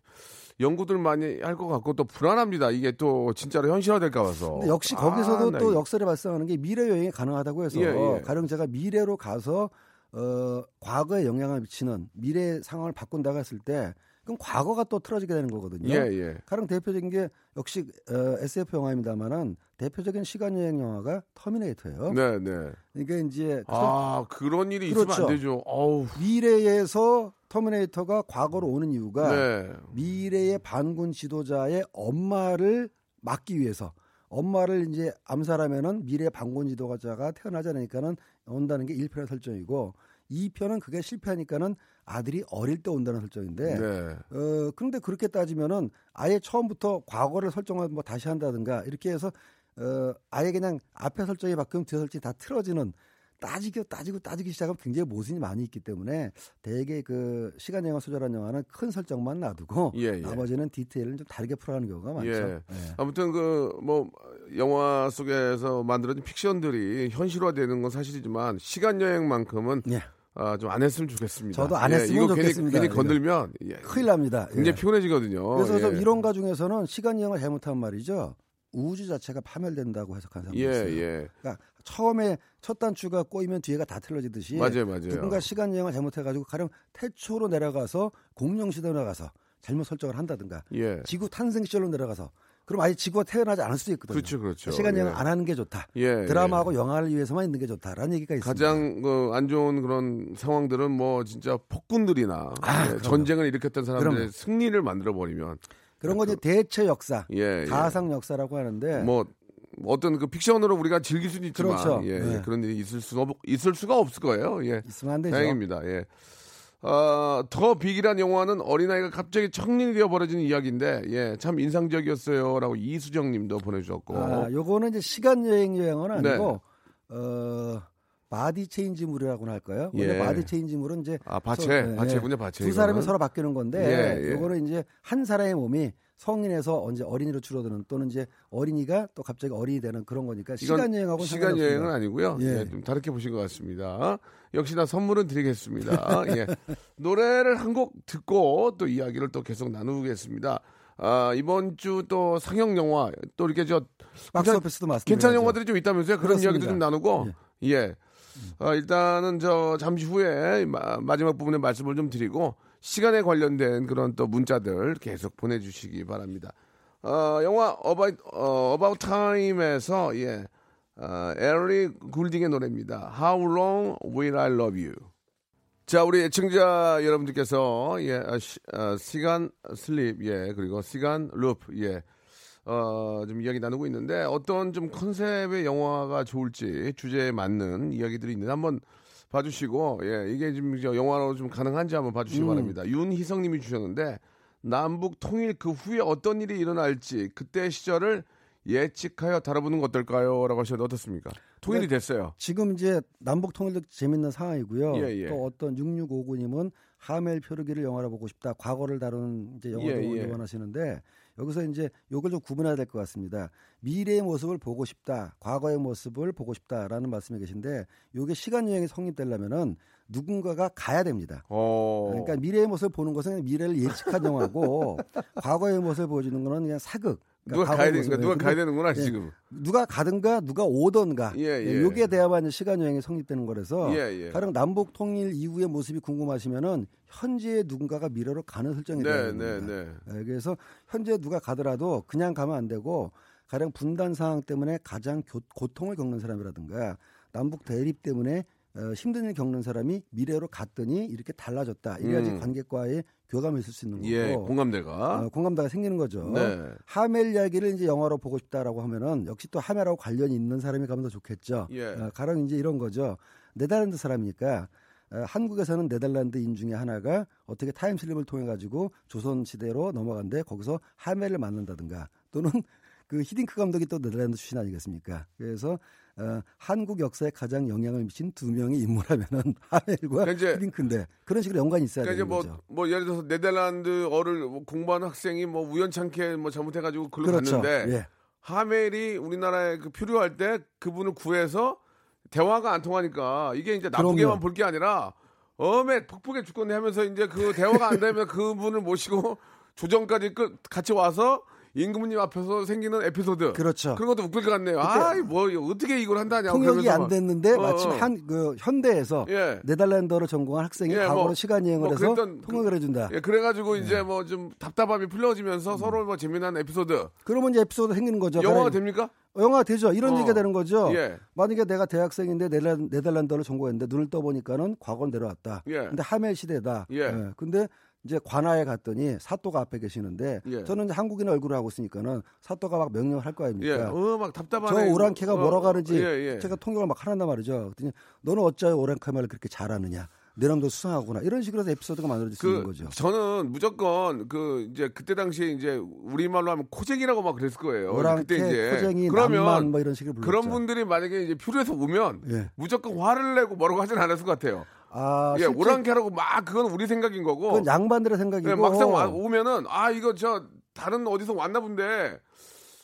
연구들 많이 할 것 같고 또 불안합니다. 이게 또 진짜로 현실화될까 봐서. 역시 거기서도 아, 나또 이- 역설에 발생하는 게 미래 여행이 가능하다고 해서 예, 예. 가령 제가 미래로 가서 어, 과거에 영향을 미치는 미래 상황을 바꾼다고 했을 때 그럼 과거가 또 틀어지게 되는 거거든요. 예, 예. 가령 대표적인 게 역시 어, SF 영화입니다만은 대표적인 시간 여행 영화가 Terminator예요. 네, 네. 이게 이제 그 아, 그런 일이 있으면 그렇죠. 안 되죠. 어우. 미래에서 Terminator가 과거로 오는 이유가 네. 미래의 반군 지도자의 엄마를 막기 위해서 엄마를 이제 암살하면은 미래 반군 지도자가 태어나지 않으니까는 온다는 게 1편의 설정이고 2편은 그게 실패하니까는 아들이 어릴 때 온다는 설정인데 네. 어 그런데 그렇게 따지면은 아예 처음부터 과거를 설정을 뭐 다시 한다든가 이렇게 해서 어 아예 그냥 앞에 설정이 바뀌면 뒤에 설정이 다 틀어지는 따지고 따지고 따지기 시작하면 굉장히 모순이 많이 있기 때문에 대개 그 시간 영화 소절한 영화는 큰 설정만 놔두고 예, 예. 나머지는 디테일을 좀 다르게 풀어가는 경우가 많죠. 예. 예. 아무튼 그 뭐 영화 속에서 만들어진 픽션들이 현실화되는 건 사실이지만 시간 여행만큼은 예. 아, 좀 안 했으면 좋겠습니다. 저도 안 예, 했으면 이거 좋겠습니다. 괜히, 괜히 이거. 건들면 예, 큰일 납니다. 굉장히 예. 피곤해지거든요. 그래서 예. 이론가 중에서는 시간 여행을 잘못하면 말이죠. 우주 자체가 파멸된다고 해석한 사람도 예, 있어요. 예. 그러니까 처음에 첫 단추가 꼬이면 뒤에가 다 틀어지듯이 맞아요, 맞아요. 누군가 시간 여행을 잘못해가지고 가령 태초로 내려가서 공룡 시대로 내려가서 잘못 설정을 한다든가 예. 지구 탄생 시절로 내려가서 그럼 아예 지구가 태어나지 않을 수도 있거든요. 그렇죠, 그렇죠. 시간 여행 예. 을안 하는 게 좋다. 예, 드라마하고 영화를 위해서만 있는 게 좋다라는 얘기가 있습니다. 가장 그 안 좋은 그런 상황들은 뭐 진짜 폭군들이나 예, 전쟁을 일으켰던 사람들의 아, 그럼요. 승리를 만들어 버리면 그런 건 이제 대체 역사, 예, 예. 가상 역사라고 하는데 뭐 어떤 그 픽션으로 우리가 즐길 수는 있지만 그렇죠. 예, 예, 네. 그런 일이 있을 수 없, 있을 수가 없을 거예요. 예. 있으면 안 되죠. 다행입니다. 예. 어, The Big이란 영화는 어린아이가 갑자기 청년이 되어 버려지는 이야기인데 예, 참 인상적이었어요 라고 이수정 님도 보내 주셨고. 아, 요거는 이제 시간 여행 여행은 네. 아니고 어 body change물이라고는 할까요? 원래 예. body change물은 이제 아, 바체, 서- 예, 바체군요, 바체. 두 사람이 이거는. 서로 바뀌는 건데 예, 예. 요거는 이제 한 사람의 몸이 성인에서 언제 어린이로 줄어드는 또는 이제 어린이가 또 갑자기 어린이 되는 그런 거니까 시간 여행하고 시간 여행은 아니고요. 예. 예, 좀 다르게 보신 것 같습니다. 역시나 선물은 드리겠습니다. 예. 노래를 한 곡 듣고 또 이야기를 또 계속 나누겠습니다. 아, 이번 주 또 상영 영화 또 이렇게 저 박스 오피스도 맞습니다. 괜찮은 영화들이 좀 있다면서요? 그런 그렇습니다. 이야기도 좀 나누고 예. 아, 일단은 저 잠시 후에 마, 마지막 부분에 말씀을 좀 드리고 시간에 관련된 그런 또 문자들 계속 보내주시기 바랍니다. 어, 영화 About 어, About Time에서 예. 어, 엘리 굴딩의 노래입니다. How long will I love you? 자, 우리 애청자 여러분들께서 예, 아, 시, 아, 시간 slip 예, 그리고 시간 loop 예. 어, 좀 이야기 나누고 있는데 어떤 좀 컨셉의 영화가 좋을지 주제에 맞는 이야기들이 있는데 한번 봐주시고 예 이게 지금 저 영화로 좀 가능한지 한번 봐주시기 음. 바랍니다. 윤희성님이 주셨는데 남북 통일 그 후에 어떤 일이 일어날지 그때 시절을 예측하여 다뤄보는 거 어떨까요?라고 하셨는데 어떻습니까? 통일이 네. 됐어요. 지금 이제 남북 통일도 재밌는 상황이고요. 예, 예. 또 어떤 6659님은 하멜 표류기를 영화로 보고 싶다. 과거를 다루는 이제 영화도 예, 예. 원하시는데 여기서 이제 요걸 좀 구분해야 될 것 같습니다. 미래의 모습을 보고 싶다. 과거의 모습을 보고 싶다라는 말씀이 계신데 요게 시간 여행이 성립되려면은 누군가가 가야 됩니다. 어. 그러니까 미래의 모습을 보는 것은 미래를 예측한 영화고 과거의 모습을 보여주는 거는 그냥 사극. 누가 그러니까 가야 과거의 되니까 누가 모습을. 가야 되는구나 예. 지금. 누가 가든가 누가 오던가 예, 예, 예. 요게 돼야만 이제 시간 여행이 성립되는 거라서 예, 예. 가령 남북 통일 이후의 모습이 궁금하시면은 현재의 누군가가 미래로 가는 설정이 네, 됩니다. 네, 네. 예, 그래서 현재 누가 가더라도 그냥 가면 안 되고 가령 분단 상황 때문에 가장 교- 고통을 겪는 사람이라든가 남북 대립 때문에 어, 힘든 일 겪는 사람이 미래로 갔더니 이렇게 달라졌다. 이래야지 음. 관객과의 교감이 있을 수 있는 거고 예, 공감대가. 어, 공감대가 생기는 거죠. 네. 하멜 이야기를 이제 영화로 보고 싶다라고 하면은 역시 또 하멜하고 관련이 있는 사람이 가면 더 좋겠죠. 예. 어, 가령 이제 이런 거죠. 네덜란드 사람이니까 어, 한국에서는 네덜란드인 중에 하나가 어떻게 타임슬립을 통해 가지고 조선 시대로 넘어간데 거기서 하멜을 만난다든가 또는 그 히딩크 감독이 또 네덜란드 출신 아니겠습니까? 그래서 어, 한국 역사에 가장 영향을 미친 두 명의 인물하면은 하멜과 그러니까 이제- 히딩크인데 그런 식으로 연관이 있어야 그러니까 이제 되는 뭐, 거죠. 뭐 예를 들어서 네덜란드어를 뭐 공부하는 학생이 뭐 우연찮게 뭐 잘못해가지고 글로 그렇죠. 갔는데 예. 하멜이 우리나라에 그 표류할 때 그분을 구해서 대화가 안 통하니까 이게 이제 나쁘게만. 볼 게 아니라 어메 폭풍에 죽겠네 하면서 이제 그 대화가 안 되면 그분을 모시고 조정까지 끝 같이 와서 임금님 앞에서 생기는 에피소드. 그렇죠. 그런 것도 웃길 것 같네요. 아, 뭐 어떻게 이걸 한다냐. 통역이 안 막. 됐는데 어, 마침 어. 한그 현대에서 예. 네덜란드어를 전공한 학생이 예, 과거로 뭐, 시간 여행을 뭐 해서 그랬던 통역을 해준다. 예, 그래가지고 이제 뭐 좀 답답함이 풀려지면서 서로 뭐 재미난 에피소드. 그러면 이제 에피소드 생기는 거죠. 영화가 됩니까? 영화 되죠. 이런 어. 얘기가 되는 거죠. 예. 만약에 내가 대학생인데 네덜- 네덜란드어를 전공했는데 눈을 떠보니까는 과거로 내려왔다. 예. 근데 하멜 시대다. 예. 근데 이제 관아에 갔더니 사또가 앞에 계시는데 예. 저는 이제 한국인의 얼굴을 하고 있으니까는 사또가 막 명령을 할거 예. 아닙니까? 어, 막저 답답하네. 오랑캐가 어, 뭐라고 하는지 예, 예. 제가 통역을 막 하란단 말이죠. 그랬더니 너는 어찌하여 오랑캐 말을 그렇게 잘하느냐? 내 놈도 수상하구나. 이런 식으로 해서 에피소드가 만들어질 수 있는 그 거죠. 저는 무조건 그 이제 그때 당시에 이제 우리 말로 하면 코쟁이라고 막 그랬을 거예요. 오랑캐, 그때 이제 코쟁이, 그러면 뭐 이런 식으로 불렀죠. 그런 분들이 만약에 이제 필요해서 오면 예. 무조건 화를 내고 뭐라고 하진 않았을 것 같아요. 아, 예, 오랑캐라고 막 그건 우리 생각인 거고. 그건 양반들의 생각이고 예, 막상 와- 오면은 아 이거 저 다른 어디서 왔나 본데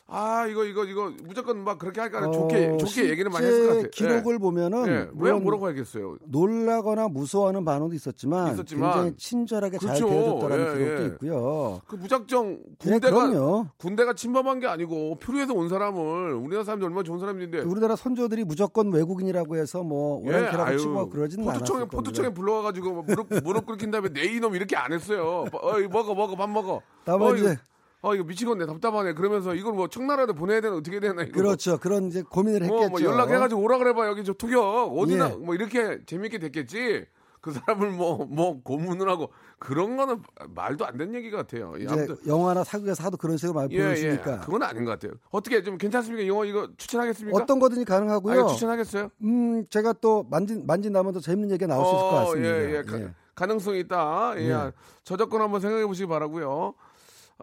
아 이거 이거 이거 무조건 막 그렇게 할까 좋게 어, 좋게 얘기를 많이 했을 것 같아요. 기록을 보면은 예. 예. 왜 뭐라고 하겠어요? 놀라거나 무서워하는 반응도 있었지만, 있었지만 굉장히 친절하게 잘 그렇죠. 대해줬다는 예, 기록도 예. 있고요. 그 무작정 예, 군대가. 군대가 침범한 게 아니고 필요해서 온 사람을 우리나라 사람들이 얼마나 좋은 사람인데 우리나라 선조들이 무조건 외국인이라고 해서 뭐 오랑캐라고 예, 아유, 치고 그러지는 않았을 포토청에. 불러와가지고 막 무릎 무릎 꿇긴 다음에 내 이놈 이렇게 안 했어요. 어 이거 먹어 먹어 밥 먹어. 다만 어, 이제 어 이거 미치겠네 답답하네. 그러면서 이걸 뭐 청나라에 보내야 되나 어떻게 되나 이거. 그렇죠. 그런 이제 고민을 했겠죠. 어, 뭐 연락해가지고 오라 그래봐 여기 저 투격 어디나 예. 뭐 이렇게 재밌게 됐겠지. 그 사람을 뭐뭐 고문을 하고 그런 거는 말도 안 되는 얘기 같아요. 예, 이제 아무튼 영화나 사극에서 하도 그런 식으로 많이 예, 예. 보여주니까 그건 아닌 것 같아요. 어떻게 좀 괜찮습니까? 영화 이거 추천하겠습니까? 어떤 거든지 가능하고요. 아니, 추천하겠어요? 음, 제가 또 만진 만진다면 더 재밌는 얘기가 나올 수 있을 것 어, 같습니다. 예, 예. 가, 가능성이 있다. 예. 예. 저작권 한번 생각해 보시기 바라고요.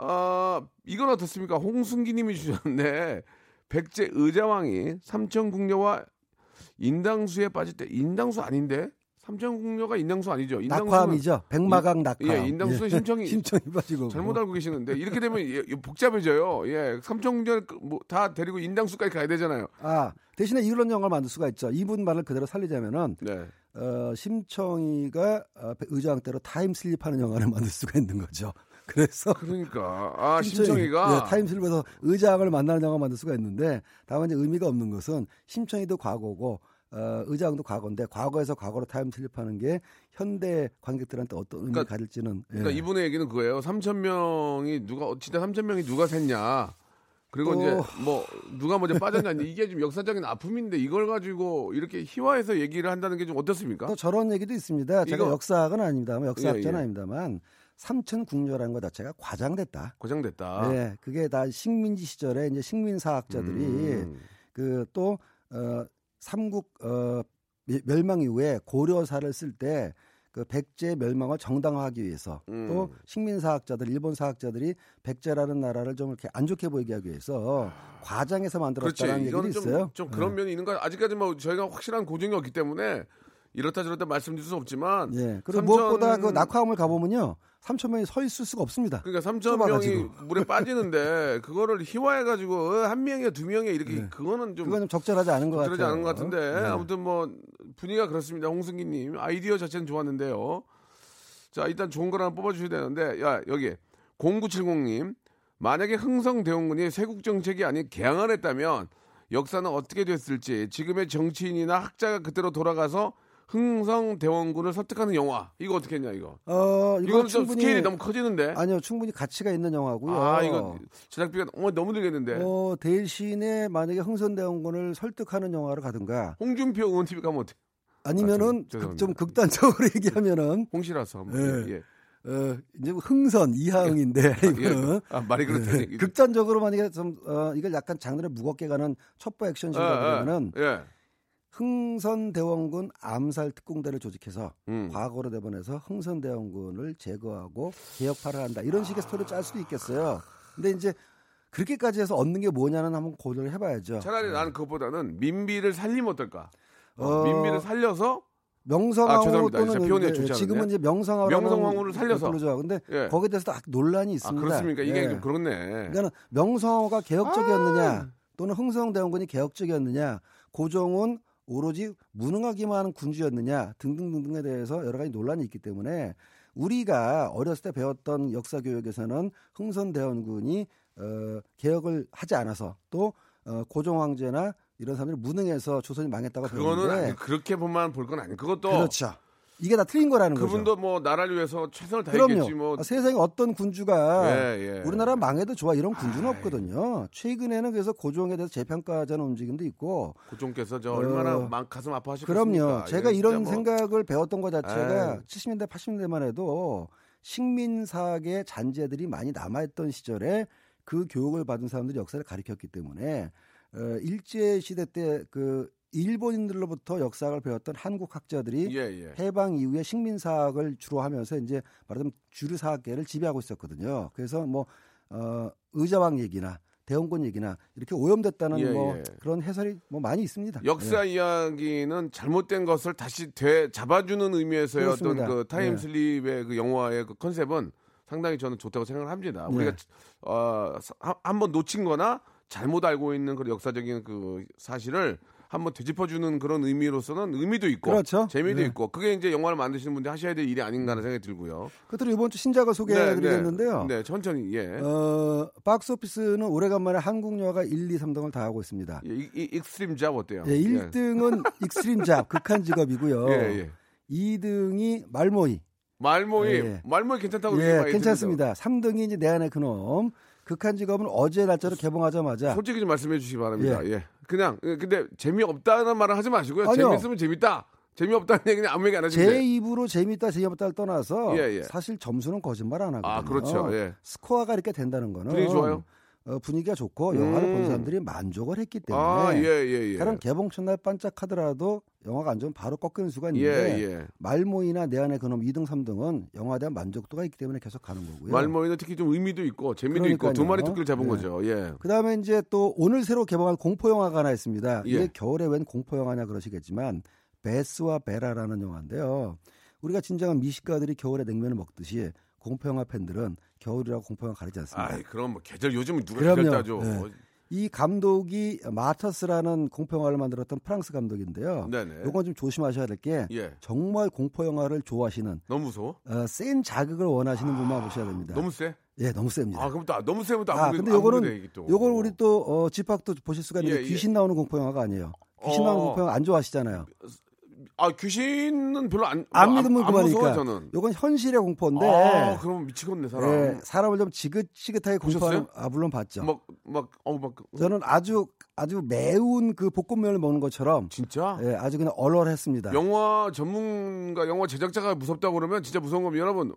아, 이건 어떻습니까? 홍순기 님이 주셨는데 백제 의자왕이 삼천궁녀와 인당수에 빠질 때 인당수 아닌데? 삼천궁녀가 인당수 아니죠? 인당수는- 낙화암이죠. 백마강 낙화. 예, 인당수는 심청이- 심청이 빠지고. 잘못 알고 계시는데 이렇게 되면 예, 예, 복잡해져요. 예, 삼천궁녀 뭐다 데리고 인당수까지 가야 되잖아요. 아 대신에 이런 영화를 만들 수가 있죠. 이분 말을 그대로 살리자면은 네. 어, 심청이가 어, 의자왕 때로 time slip하는 영화를 만들 수가 있는 거죠. 그래서 그러니까 아 심청이, 심청이가 예, 타임슬립에서 의장을 만나는 영화 만들 수가 있는데 다만 이제 의미가 없는 것은 심청이도 과거고 어, 의장도 과거인데 과거에서 과거로 타임슬립하는 게 현대 관객들한테 어떤 의미를 그러니까- 가질지는 예. 그러니까 이분의 얘기는 그거예요. 3천 명이 누가 어, 진짜 3천 명이 누가 샜냐. 그리고 또- 이제 뭐 누가 먼저 빠졌냐. 이게 좀 역사적인 아픔인데 이걸 가지고 이렇게 희화해서 얘기를 한다는 게 좀 어떻습니까? 또 저런 얘기도 있습니다. 제가 이거- 역사학은 아닙니다만 역사학자는 예, 예. 아닙니다만 삼천 국녀라는 것 자체가 과장됐다. 고장됐다. 네, 그게 다 식민지 시절에 이제 식민사학자들이 음. 그또 어, 삼국 어, 멸- 멸망 이후에 고려사를 쓸 때 그 백제 멸망을 정당화하기 위해서 음. 또 식민사학자들 일본 사학자들이 백제라는 나라를 좀 이렇게 안 좋게 보이게 하기 위해서 과장해서 그렇지. 만들었다는 얘기도 좀, 있어요. 좀 그런 면이 있는 거 아직까지 뭐 저희가 확실한 고증이 없기 때문에 이렇다 저렇다 말씀드릴 수 없지만 예. 그리고 삼천- 무엇보다 그 낙화암을 가보면요. 3천 명이 서 있을 수가 없습니다. 그러니까 3천 명이. 물에 빠지는데 그거를 희화해 가지고 어, 한 명이야 두 명이야 이렇게 그거는 좀 그건 좀 적절하지 않은 것 같아요. 그러지 않은 것 같은데 네. 아무튼 뭐 분위기가 그렇습니다. 홍승기님 아이디어 자체는 좋았는데요. 자 일단 좋은 걸 하나 뽑아주셔야 되는데 야 여기 0970님 만약에 흥성대원군이 세국 정책이 아닌 개항을 했다면 역사는 어떻게 됐을지 지금의 정치인이나 학자가 그때로 돌아가서 흥성대원군을 설득하는 영화 이거 어떻게 했냐 이거 어, 이건 이거는 좀 충분히 스케일이 너무 커지는데 아니요, 충분히 가치가 있는 영화고요. 아 이거 제작비가 너무 너무 들겠는데 어, 대신에 만약에 흥선대원군을 설득하는 영화를 가든가 홍준표 의원 TV 가면 어때? 아니면은 아, 죄송합니다. 좀 극단적으로 얘기하면은 홍시라서 한번 예. 예. 어, 이제 흥선 이하응인데 예. 이거는 아, 말이 그렇다니. 네. 극단적으로 만약에 좀 어, 이걸 약간 장르를 무겁게 가는 첩보 액션식으로 그러면은 예. 흥선대원군 암살 특공대를 조직해서 음. 과거로 내보내서 흥선대원군을 제거하고 개혁파를 한다 이런 식의 스토리를 짤 수도 있겠어요. 근데 이제 그렇게까지 해서 얻는 게 뭐냐는 한번 고려를 해봐야죠. 차라리 나는 그것보다는 민비를 살리면 어떨까? 어, 어, 민비를 살려서 명성황후 아. 또는 표현이 좋지 않은데? 지금은 이제 명성황후 명성황후를 살려서. 그러죠. 근데 예. 거기에 대해서 다 논란이 아 있습니다. 그렇습니까? 이게 예. 좀 그렇네. 그러니까 명성황후가 개혁적이었느냐 아. 또는 흥성대원군이 개혁적이었느냐 고종은 오로지 무능하기만 하는 군주였느냐 등등등등에 대해서 여러 가지 논란이 있기 때문에 우리가 어렸을 때 배웠던 역사 교육에서는 흥선대원군이 어, 개혁을 하지 않아서 또 어, 고종 황제나 이런 사람들이 무능해서 조선이 망했다고 그거는 배웠는데 아니, 그렇게 보면 볼 건 아니. 그것도 그렇죠. 이게 다 틀린 거라는 그분도 거죠. 뭐 나라를 위해서 최선을 다했겠지. 뭐. 아, 세상에 어떤 군주가 예, 예. 우리나라 망해도 좋아 이런 군주는 아이. 없거든요. 최근에는 그래서 고종에 대해서 재평가하자는 움직임도 있고 고종께서 저 어, 얼마나 막 가슴 아파하셨겠습니까? 그럼요. 제가 이런 뭐- 생각을 배웠던 것 자체가 아유. 70년대, 80년대만 해도 식민사학의 잔재들이 많이 남아있던 시절에 그 교육을 받은 사람들이 역사를 가리켰기 때문에 어, 일제 시대 때 그 일본인들로부터 역사학을 배웠던 한국 학자들이 예, 예. 해방 이후에 식민사학을 주로 하면서 이제 말하자면 주류사학계를 지배하고 있었거든요. 그래서 뭐 어, 의자왕 얘기나 대원군 얘기나 이렇게 오염됐다는 예, 뭐 예. 그런 해설이 뭐 많이 있습니다. 역사 이야기는 잘못된 것을 다시 되 잡아주는 의미에서의 그렇습니다. 어떤 그 타임 예. 슬립의 그 영화의 그 컨셉은 상당히 저는 좋다고 생각을 합니다. 네. 우리가 어, 한번 놓친 거나 잘못 알고 있는 그런 역사적인 그 사실을 한번 되짚어주는 그런 의미로서는 의미도 있고 그렇죠. 재미도 네. 있고 그게 이제 영화를 만드시는 분들이 하셔야 될 일이 아닌가 하는 생각이 들고요. 끝으로 이번 주 신작을 소개해드리겠는데요. 네, 네, 천천히 예. 어, 박스 오피스는 오래간만에 한국 영화가 1, 2, 3등을 다 하고 있습니다. 예, 이, 이 Extreme Job 어때요? 예, 1등은 Extreme Job, 극한 직업이고요. 예, 예. 2등이 말모이. 말모이 예. 말모이 괜찮다고 예, 괜찮습니다. 3등이 이제 내 안의 그놈. 극한 직업은 어제 날짜로 개봉하자마자 솔직히 좀 말씀해 주시기 바랍니다. 예. 그냥 예, 근데 재미없다는 말을 하지 마시고요. 아니요. 재밌으면 재밌다. 재미없다는 얘기는 아무 얘기 안 하시면 제. 입으로 재밌다 재미없다를 떠나서 예, 예. 사실 점수는 거짓말 안 하거든요. 아, 그렇죠. 예. 스코어가 이렇게 된다는 거는 분위기 좋아요? 어, 분위기가 좋고 영화를 음. 본 사람들이 만족을 했기 때문에 아, 예, 예, 예. 다른 개봉 첫날 반짝하더라도 영화가 안 좋으면 바로 꺾이는 수가 예, 있는데 예. 말모이나 내 안의 그놈 2등 3등은 영화에 대한 만족도가 있기 때문에 계속 가는 거고요. 말모이는 특히 좀 의미도 있고 재미도 있고 그러니까요. 두 마리 토끼를 잡은 예. 거죠. 예. 그다음에 이제 또 오늘 새로 개봉한 공포 영화가 하나 있습니다. 예. 이게 겨울에 웬 공포 영화냐 그러시겠지만 베스와 베라라는 영화인데요. 우리가 진정한 미식가들이 겨울에 냉면을 먹듯이 공포 영화 팬들은 겨울이라고 공포 영화 가리지 않습니다. 아이, 그럼 뭐 계절 요즘은 누가 그럼요. 계절 따죠. 예. 이 감독이 마터스라는 공포 영화를 만들었던 프랑스 감독인데요. 네네. 요건 좀 조심하셔야 될게 예. 정말 공포 영화를 좋아하시는 너무 무서워? 어, 센 자극을 원하시는 분만 보셔야 됩니다. 너무 세? 예, 너무 셉니다. 아, 그럼 또 아, 너무 세면 또 아, 안 근데 요거는. 요걸 우리 또 어, 집합도 보실 수가 있는데 예, 예. 귀신 나오는 공포 영화가 아니에요. 귀신 어. 나오는 공포 영화 안 좋아하시잖아요. 아, 귀신은 별로 안안 뭐, 믿으면 안 그만이니까. 저는. 요건 현실의 공포인데 아, 그럼 미치겠네, 사람. 예, 사람을 좀 지긋지긋하게 공포하는 보셨어요? 아 물론 봤죠. 막, 막, 어, 막, 저는 아주 아주 매운 그 볶음면을 먹는 것처럼 진짜? 예, 아주 그냥 얼얼했습니다. 영화 전문가, 영화 제작자가 무섭다고 그러면 진짜 무서운 겁니다. 여러분,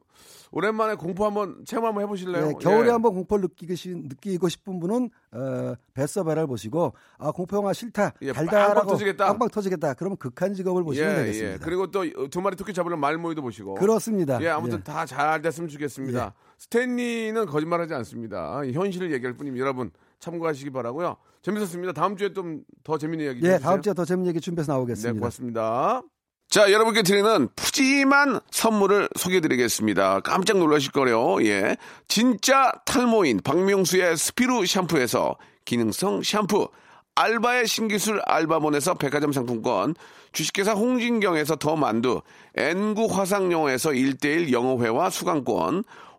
오랜만에 공포 한번 체험 한번 해보실래요? 예, 겨울에 예. 한번 공포를 느끼고, 싶- 느끼고 싶은 분은 어, 베서베라를 보시고 아 공포 영화 싫다 예, 달달하고 빵빵 터지겠다. 빵빵 터지겠다. 그러면 극한 직업을 보시면 예, 되겠습니다. 예. 그리고 또 두 마리 토끼 잡으려면 말모이도 보시고. 그렇습니다. 예, 아무튼 예. 다잘 됐으면 좋겠습니다. 스탠리는 거짓말하지 않습니다. 현실을 얘기할 뿐입니다. 여러분 참고하시기 바라고요. 재밌었습니다. 다음 주에 좀 더 재밌는 이야기 예. 다음 주에 더 재밌는 얘기 준비해서 네, 나오겠습니다. 고맙습니다. 자, 여러분께 드리는 푸짐한 선물을 소개해드리겠습니다. 깜짝 놀라실 거래요. 예. 진짜 탈모인 박명수의 스피루 샴푸에서 기능성 샴푸. 알바의 신기술 알바몬에서 백화점 상품권, 주식회사 홍진경에서 더 만두, N구 화상영어에서 1대1 영어회화 수강권,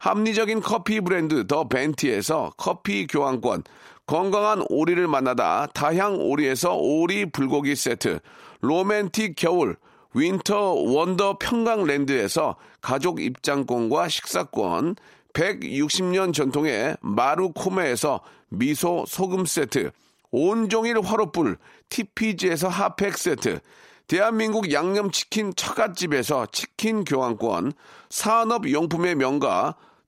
합리적인 커피 브랜드 더 벤티에서 커피 교환권, 건강한 오리를 만나다 다향 오리에서 오리 불고기 세트, 로맨틱 겨울 윈터 원더 평강랜드에서 가족 입장권과 식사권, 160년 전통의 마루코메에서 미소 소금 세트, 온종일 화로불 TPG에서 핫팩 세트, 대한민국 양념치킨 처갓집에서 치킨 교환권, 산업용품의 명가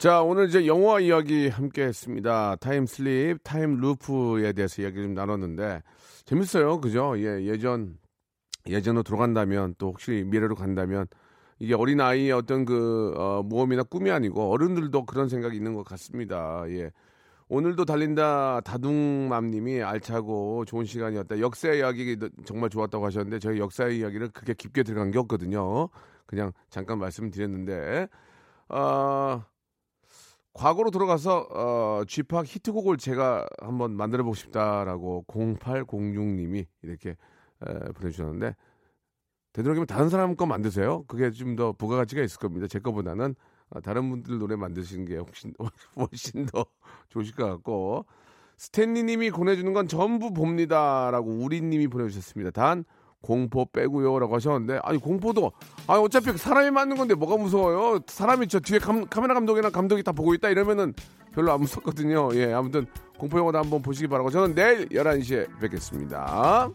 자, 오늘 이제 영화 이야기 함께 했습니다. time slip, time loop에 대해서 이야기 좀 나눴는데, 재밌어요. 그죠? 예, 예전, 예전으로 돌아간다면, 또 혹시 미래로 간다면, 이게 어린아이의 어떤 그, 어, 모험이나 꿈이 아니고, 어른들도 그런 생각이 있는 것 같습니다. 예. 오늘도 달린다 다둥맘 님이 알차고 좋은 시간이었다. 역사 이야기 정말 좋았다고 하셨는데, 저희 역사 이야기를 그렇게 깊게 들어간 게 없거든요. 그냥 잠깐 말씀드렸는데, 어, 과거로 들어가서 어, 쥐팍 히트곡을 제가 한번 만들어 보고 싶다라고 0806님이 이렇게 에, 보내주셨는데 되도록이면 다른 사람 거 만드세요. 그게 좀 더 부가가치가 있을 겁니다. 제 거보다는 어, 다른 분들 노래 만드시는 게 훨씬, 훨씬 더 좋으실 것 같고 스탠리 님이 보내주는 건 전부 봅니다라고 우리 님이 보내주셨습니다. 단 공포 빼고요라고 하셨는데 아니 공포도 아니 어차피 사람이 맞는 건데 뭐가 무서워요? 사람이 저 뒤에 감, 카메라 감독이나 감독이 다 보고 있다 이러면은 별로 안 무섭거든요. 예 아무튼 공포 영화도 한번 보시기 바라고 저는 내일 11시에 뵙겠습니다